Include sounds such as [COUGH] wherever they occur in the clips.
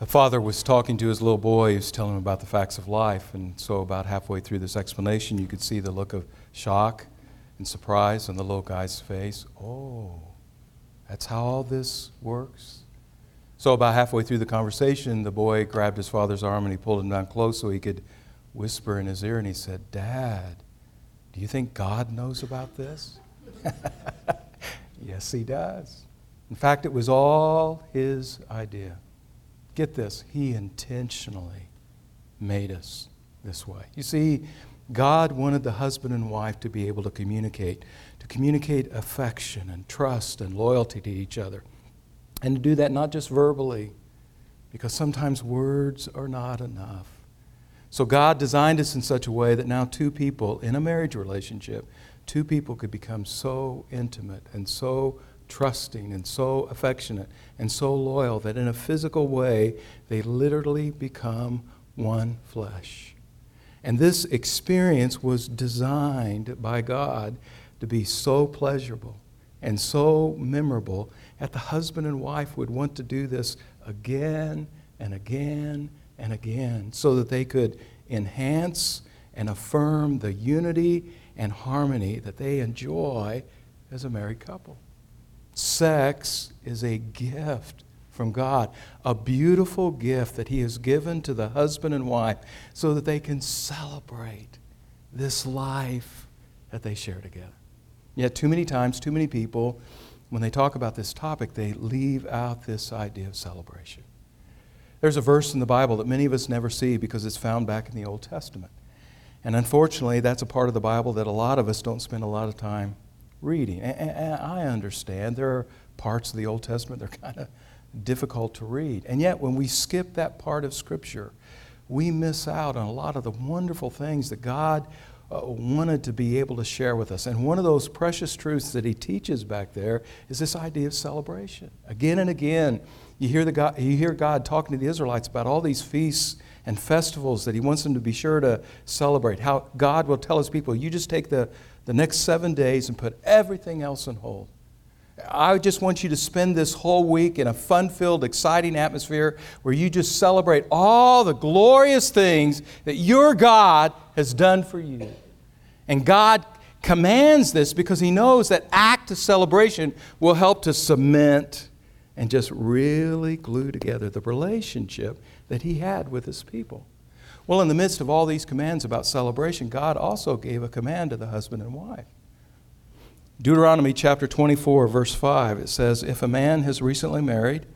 A father was talking to his little boy, he was telling him about the facts of life. And so, about halfway through this explanation, you could see the look of shock and surprise on the little guy's face. Oh, that's how all this works? So, about halfway through the conversation, the boy grabbed his father's arm and he pulled him down close so he could whisper in his ear. And he said, Dad, do you think God knows about this? [LAUGHS] yes, he does. In fact, it was all his idea. Get this, he intentionally made us this way. You see, God wanted the husband and wife to be able to communicate, to communicate affection and trust and loyalty to each other. And to do that not just verbally, because sometimes words are not enough. So God designed us in such a way that now two people in a marriage relationship, two people could become so intimate and so trusting and so affectionate and so loyal that in a physical way they literally become one flesh. And this experience was designed by God to be so pleasurable and so memorable that the husband and wife would want to do this again and again and again so that they could enhance and affirm the unity and harmony that they enjoy as a married couple. Sex is a gift from God, a beautiful gift that He has given to the husband and wife so that they can celebrate this life that they share together. Yet, too many times, too many people, when they talk about this topic, they leave out this idea of celebration. There's a verse in the Bible that many of us never see because it's found back in the Old Testament. And unfortunately, that's a part of the Bible that a lot of us don't spend a lot of time reading. And, I understand there are parts of the Old Testament that are kind of difficult to read. And yet, when we skip that part of Scripture, we miss out on a lot of the wonderful things that God uh, wanted to be able to share with us. And one of those precious truths that he teaches back there is this idea of celebration. Again and again, you hear, the God, you hear God talking to the Israelites about all these feasts and festivals that he wants them to be sure to celebrate. How God will tell his people, you just take the, the next seven days and put everything else on hold. I just want you to spend this whole week in a fun filled, exciting atmosphere where you just celebrate all the glorious things that your God has done for you. And God commands this because He knows that act of celebration will help to cement and just really glue together the relationship that He had with His people. Well, in the midst of all these commands about celebration, God also gave a command to the husband and wife. Deuteronomy chapter 24, verse 5, it says, If a man has recently married,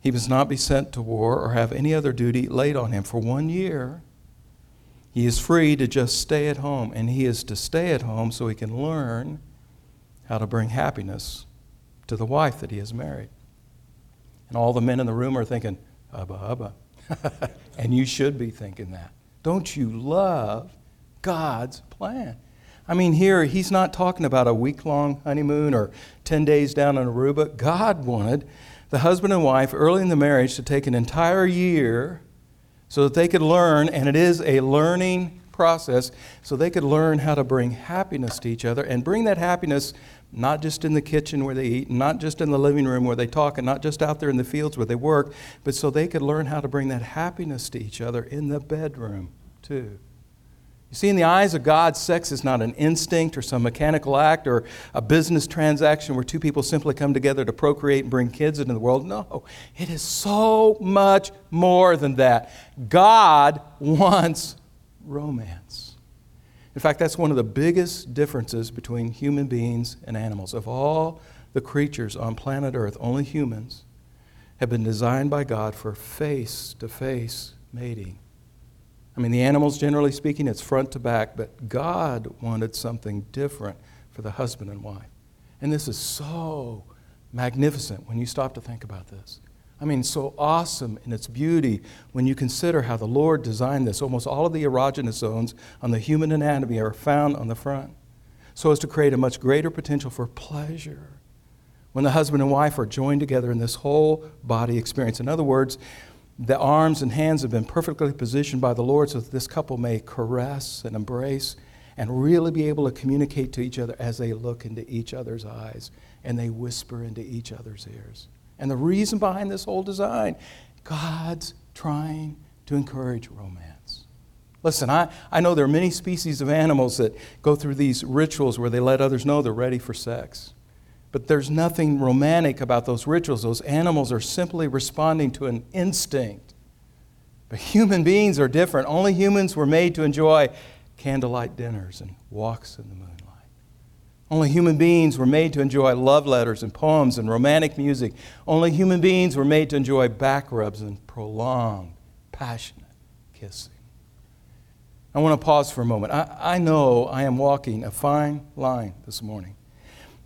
he must not be sent to war or have any other duty laid on him for one year. He is free to just stay at home, and he is to stay at home so he can learn how to bring happiness to the wife that he has married. And all the men in the room are thinking, Hubba, hubba. [LAUGHS] and you should be thinking that. Don't you love God's plan? I mean, here, he's not talking about a week long honeymoon or 10 days down in Aruba. God wanted the husband and wife early in the marriage to take an entire year so that they could learn, and it is a learning process, so they could learn how to bring happiness to each other and bring that happiness not just in the kitchen where they eat, not just in the living room where they talk, and not just out there in the fields where they work, but so they could learn how to bring that happiness to each other in the bedroom, too. You see, in the eyes of God, sex is not an instinct or some mechanical act or a business transaction where two people simply come together to procreate and bring kids into the world. No, it is so much more than that. God wants romance. In fact, that's one of the biggest differences between human beings and animals. Of all the creatures on planet Earth, only humans have been designed by God for face to face mating. I mean, the animals, generally speaking, it's front to back, but God wanted something different for the husband and wife. And this is so magnificent when you stop to think about this. I mean, so awesome in its beauty when you consider how the Lord designed this. Almost all of the erogenous zones on the human anatomy are found on the front, so as to create a much greater potential for pleasure when the husband and wife are joined together in this whole body experience. In other words, the arms and hands have been perfectly positioned by the Lord so that this couple may caress and embrace and really be able to communicate to each other as they look into each other's eyes and they whisper into each other's ears. And the reason behind this whole design God's trying to encourage romance. Listen, I, I know there are many species of animals that go through these rituals where they let others know they're ready for sex. But there's nothing romantic about those rituals. Those animals are simply responding to an instinct. But human beings are different. Only humans were made to enjoy candlelight dinners and walks in the moonlight. Only human beings were made to enjoy love letters and poems and romantic music. Only human beings were made to enjoy back rubs and prolonged, passionate kissing. I want to pause for a moment. I, I know I am walking a fine line this morning.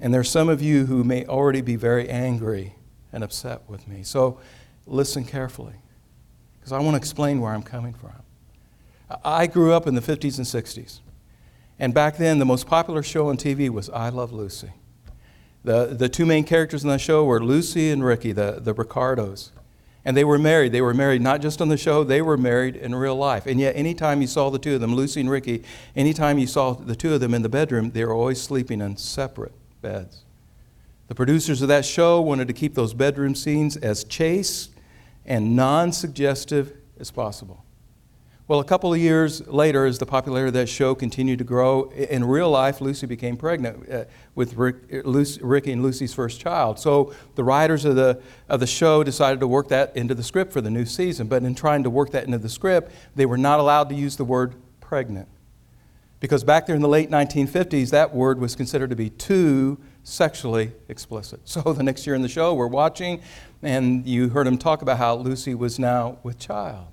And there are some of you who may already be very angry and upset with me. So listen carefully, because I want to explain where I'm coming from. I grew up in the 50s and 60s. And back then, the most popular show on TV was I Love Lucy. The, the two main characters in that show were Lucy and Ricky, the, the Ricardos. And they were married. They were married not just on the show, they were married in real life. And yet, anytime you saw the two of them, Lucy and Ricky, anytime you saw the two of them in the bedroom, they were always sleeping in separate beds. The producers of that show wanted to keep those bedroom scenes as chaste and non suggestive as possible. Well, a couple of years later, as the popularity of that show continued to grow, in real life, Lucy became pregnant uh, with Rick, Lucy, Ricky and Lucy's first child. So the writers of the, of the show decided to work that into the script for the new season. But in trying to work that into the script, they were not allowed to use the word pregnant. Because back there in the late 1950s, that word was considered to be too sexually explicit. [LAUGHS] So the next year in the show, we're watching, and you heard him talk about how Lucy was now with child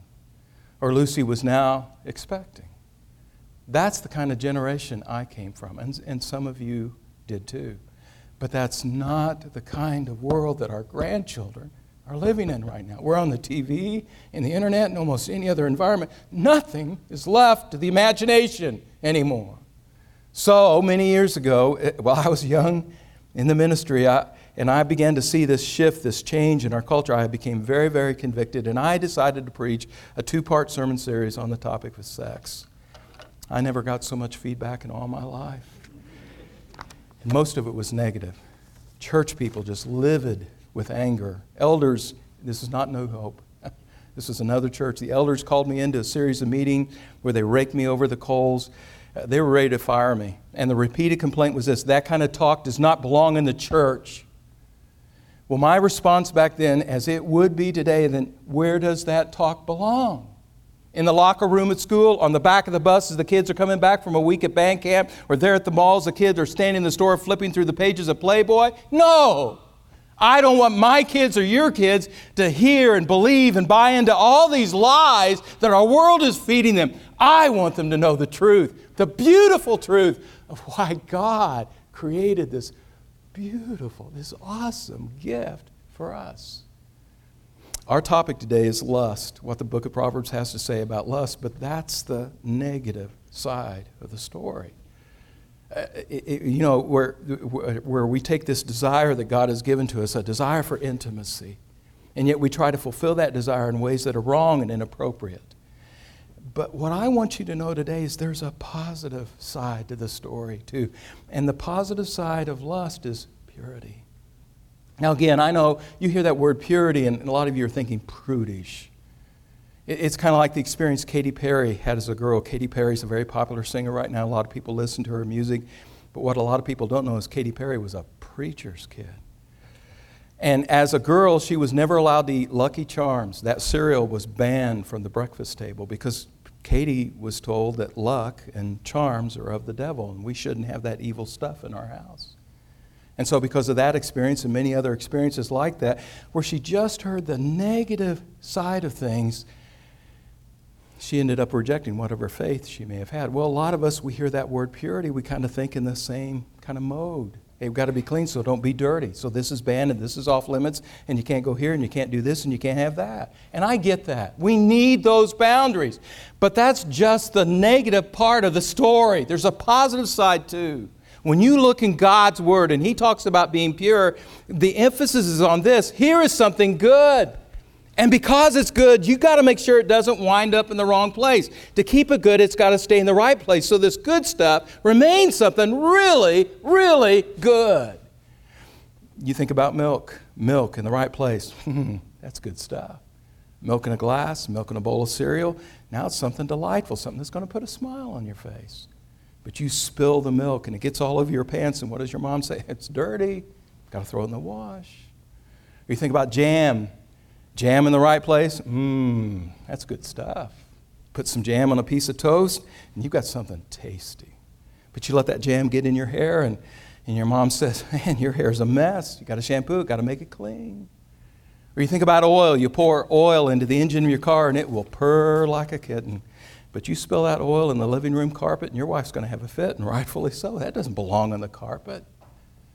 or Lucy was now expecting. That's the kind of generation I came from, and, and some of you did too. But that's not the kind of world that our grandchildren are living in right now. We're on the TV, in the internet, in almost any other environment. Nothing is left to the imagination anymore. So many years ago, while I was young in the ministry, I, and I began to see this shift, this change in our culture, I became very, very convicted, and I decided to preach a two part sermon series on the topic of sex. I never got so much feedback in all my life. And most of it was negative. Church people just livid with anger. Elders, this is not no Hope. [LAUGHS] This is another church. The elders called me into a series of meetings where they raked me over the coals. Uh, they were ready to fire me. And the repeated complaint was this that kind of talk does not belong in the church. Well, my response back then, as it would be today, then where does that talk belong? In the locker room at school, on the back of the bus as the kids are coming back from a week at band camp, or there at the malls, the kids are standing in the store flipping through the pages of Playboy? No! I don't want my kids or your kids to hear and believe and buy into all these lies that our world is feeding them. I want them to know the truth, the beautiful truth of why God created this beautiful, this awesome gift for us. Our topic today is lust, what the book of Proverbs has to say about lust, but that's the negative side of the story. Uh, it, it, you know, where, where we take this desire that God has given to us, a desire for intimacy, and yet we try to fulfill that desire in ways that are wrong and inappropriate. But what I want you to know today is there's a positive side to the story, too. And the positive side of lust is purity. Now, again, I know you hear that word purity, and a lot of you are thinking prudish. It's kind of like the experience Katy Perry had as a girl. Katy Perry is a very popular singer right now. A lot of people listen to her music. But what a lot of people don't know is Katy Perry was a preacher's kid. And as a girl, she was never allowed to eat Lucky Charms. That cereal was banned from the breakfast table because Katy was told that luck and charms are of the devil, and we shouldn't have that evil stuff in our house. And so, because of that experience and many other experiences like that, where she just heard the negative side of things, she ended up rejecting whatever faith she may have had. Well, a lot of us, we hear that word purity, we kind of think in the same kind of mode. Hey, we've got to be clean, so don't be dirty. So this is banned and this is off limits, and you can't go here and you can't do this and you can't have that. And I get that. We need those boundaries. But that's just the negative part of the story. There's a positive side too. When you look in God's Word and He talks about being pure, the emphasis is on this here is something good. And because it's good, you've got to make sure it doesn't wind up in the wrong place. To keep it good, it's got to stay in the right place. So this good stuff remains something really, really good. You think about milk, milk in the right place. [LAUGHS] That's good stuff. milk in a glass, milk in a bowl of cereal. Now it's something delightful, something that's going to put a smile on your face. But you spill the milk and it gets all over your pants, and what does your mom say? [LAUGHS] It's dirty. Got to throw it in the wash. Or you think about jam. Jam in the right place? Mmm, that's good stuff. Put some jam on a piece of toast, and you've got something tasty. But you let that jam get in your hair, and, and your mom [LAUGHS] says, Man, your hair's a mess. You got to shampoo it, got to make it clean. Or you think about oil. You pour oil into the engine of your car, and it will purr like a kitten. But you spill that oil in the living room carpet, and your wife's going to have a fit, and [LAUGHS] rightfully so. That doesn't belong on the carpet.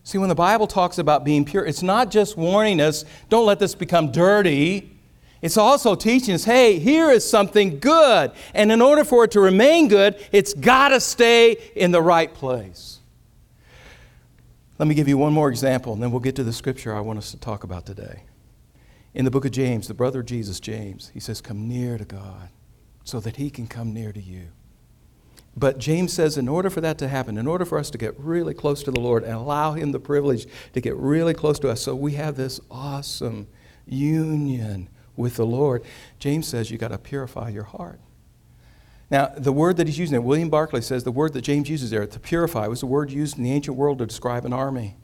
See, when the Bible talks about being pure, it's not just warning us, don't let this become dirty. It's also teaching us, hey, here is something good. And in order for it to remain good, it's got to stay in the right place. Let me give you one more example, and then we'll get to the scripture I want us to talk about today. In the book of James, the brother of Jesus, James, he says, Come near to God so that he can come near to you. But James says, in order for that to happen, in order for us to get really close to the Lord and allow Him the privilege to get really close to us, so we have this awesome union with the Lord, James says you got to purify your heart. Now, the word that he's using there, William Barclay says the word that James uses there, to purify, was the word used in the ancient world to describe an army.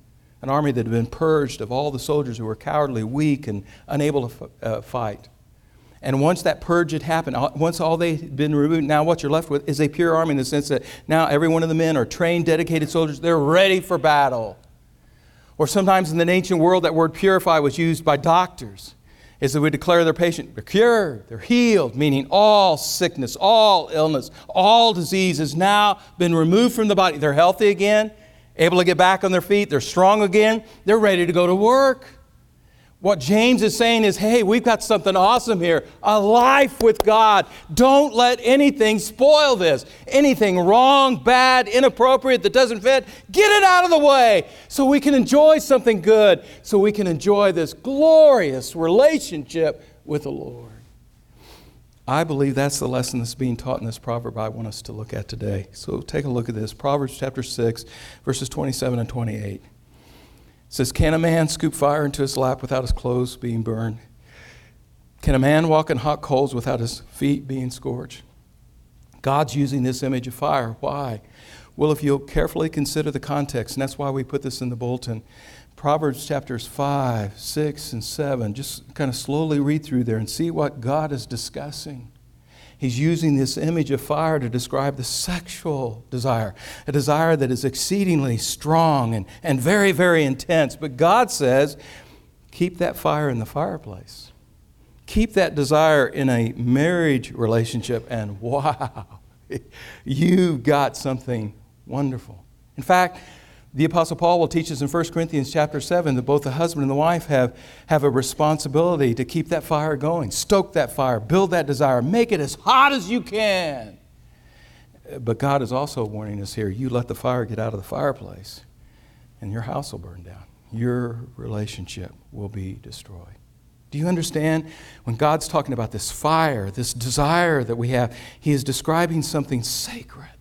An army that had been purged of all the soldiers who were cowardly, weak, and unable to f- uh, fight. And once that purge had happened, once all they'd been removed, now what you're left with is a pure army in the sense that now every one of the men are trained, dedicated soldiers. They're ready for battle. Or sometimes in the ancient world, that word purify was used by doctors. Is that we declare their patient, they're cured, they're healed, meaning all sickness, all illness, all disease has now been removed from the body. They're healthy again, able to get back on their feet, they're strong again, they're ready to go to work. What James is saying is, hey, we've got something awesome here a life with God. Don't let anything spoil this. Anything wrong, bad, inappropriate that doesn't fit, get it out of the way so we can enjoy something good, so we can enjoy this glorious relationship with the Lord. I believe that's the lesson that's being taught in this proverb I want us to look at today. So take a look at this Proverbs chapter 6, verses 27 and 28 says, Can a man scoop fire into his lap without his clothes being burned? Can a man walk in hot coals without his feet being scorched? God's using this image of fire. Why? Well, if you'll carefully consider the context, and that's why we put this in the bulletin, Proverbs chapters 5, 6, and 7, just kind of slowly read through there and see what God is discussing. He's using this image of fire to describe the sexual desire, a desire that is exceedingly strong and, and very, very intense. But God says, keep that fire in the fireplace. Keep that desire in a marriage relationship, and [LAUGHS] wow, you've got something wonderful. In fact, the Apostle Paul will teach us in 1 Corinthians chapter 7 that both the husband and the wife have, have a responsibility to keep that fire going, stoke that fire, build that desire, make it as hot as you can. But God is also warning us here you let the fire get out of the fireplace, and your house will burn down. Your relationship will be destroyed. Do you understand? When God's talking about this fire, this desire that we have, He is describing something sacred.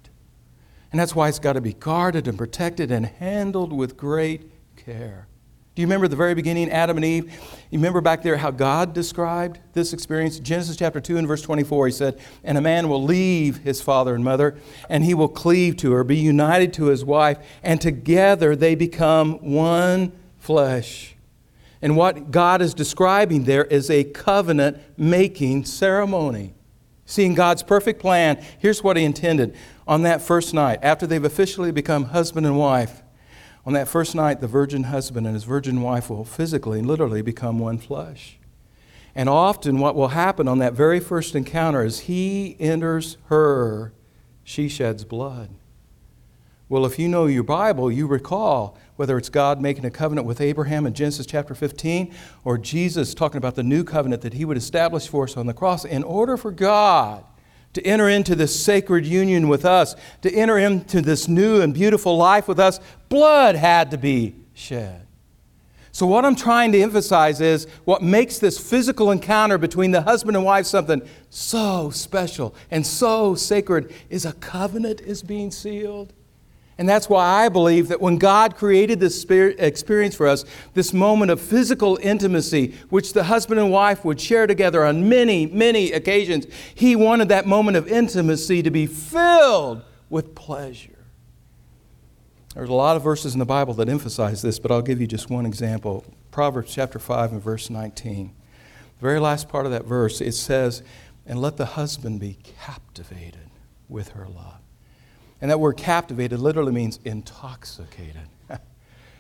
And that's why it's got to be guarded and protected and handled with great care. Do you remember the very beginning, Adam and Eve? You remember back there how God described this experience? Genesis chapter 2 and verse 24, he said, And a man will leave his father and mother, and he will cleave to her, be united to his wife, and together they become one flesh. And what God is describing there is a covenant making ceremony. Seeing God's perfect plan, here's what he intended on that first night, after they've officially become husband and wife, on that first night, the virgin husband and his virgin wife will physically and literally become one flesh. And often, what will happen on that very first encounter is he enters her, she sheds blood. Well, if you know your Bible, you recall whether it's God making a covenant with Abraham in Genesis chapter 15 or Jesus talking about the new covenant that he would establish for us on the cross. In order for God to enter into this sacred union with us, to enter into this new and beautiful life with us, blood had to be shed. So, what I'm trying to emphasize is what makes this physical encounter between the husband and wife something so special and so sacred is a covenant is being sealed. And that's why I believe that when God created this experience for us, this moment of physical intimacy, which the husband and wife would share together on many, many occasions, He wanted that moment of intimacy to be filled with pleasure. There's a lot of verses in the Bible that emphasize this, but I'll give you just one example. Proverbs chapter 5 and verse 19. The very last part of that verse, it says, And let the husband be captivated with her love. And that word captivated literally means intoxicated. [LAUGHS]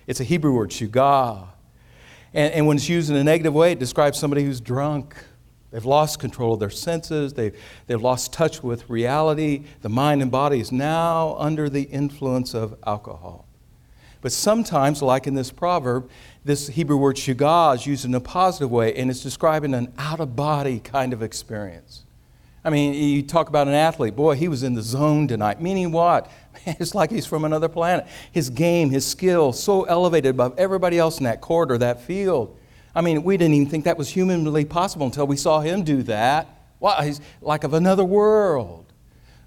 it's a Hebrew word, shugah. And, and when it's used in a negative way, it describes somebody who's drunk. They've lost control of their senses. They've, they've lost touch with reality. The mind and body is now under the influence of alcohol. But sometimes, like in this proverb, this Hebrew word shugah is used in a positive way, and it's describing an out of body kind of experience. I mean, you talk about an athlete. Boy, he was in the zone tonight. Meaning what? [LAUGHS] it's like he's from another planet. His game, his skill, so elevated above everybody else in that court or that field. I mean, we didn't even think that was humanly possible until we saw him do that. Wow, he's like of another world.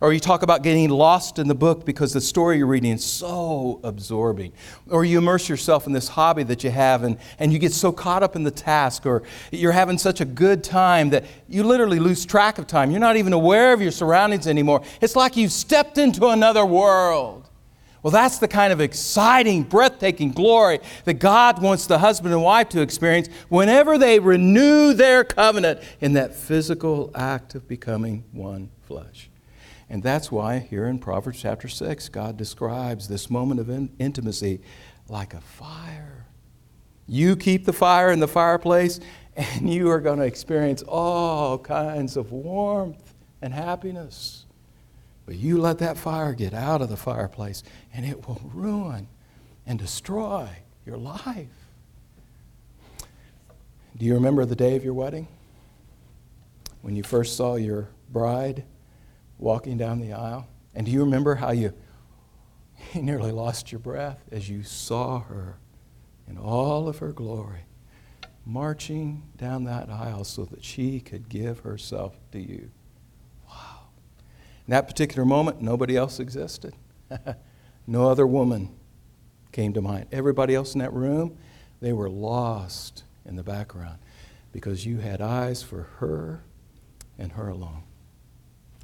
Or you talk about getting lost in the book because the story you're reading is so absorbing. Or you immerse yourself in this hobby that you have and, and you get so caught up in the task, or you're having such a good time that you literally lose track of time. You're not even aware of your surroundings anymore. It's like you've stepped into another world. Well, that's the kind of exciting, breathtaking glory that God wants the husband and wife to experience whenever they renew their covenant in that physical act of becoming one flesh. And that's why here in Proverbs chapter 6, God describes this moment of in- intimacy like a fire. You keep the fire in the fireplace, and you are going to experience all kinds of warmth and happiness. But you let that fire get out of the fireplace, and it will ruin and destroy your life. Do you remember the day of your wedding? When you first saw your bride? Walking down the aisle? And do you remember how [LAUGHS] you, nearly lost your breath as you saw her in all of her glory, marching down that aisle so that she could give herself to you? Wow. In that particular moment, nobody else existed. [LAUGHS] no other woman came to mind. Everybody else in that room, they were lost in the background because you had eyes for her and her alone.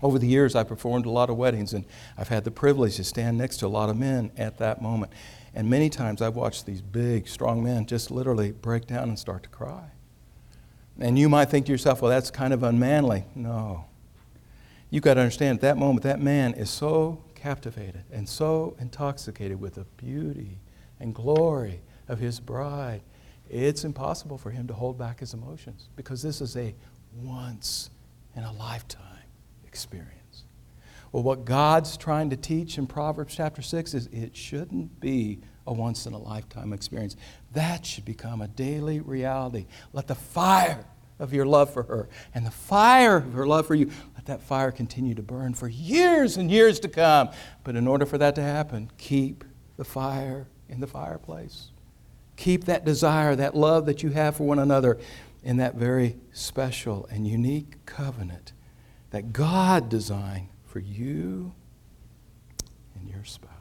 Over the years, I've performed a lot of weddings, and I've had the privilege to stand next to a lot of men at that moment. And many times I've watched these big, strong men just literally break down and start to cry. And you might think to yourself, well, that's kind of unmanly. No. You've got to understand at that moment, that man is so captivated and so intoxicated with the beauty and glory of his bride. It's impossible for him to hold back his emotions because this is a once in a lifetime experience. Well, what God's trying to teach in Proverbs chapter 6 is it shouldn't be a once in a lifetime experience. That should become a daily reality. Let the fire of your love for her and the fire of her love for you, let that fire continue to burn for years and years to come. But in order for that to happen, keep the fire in the fireplace. Keep that desire, that love that you have for one another in that very special and unique covenant that God designed for you and your spouse.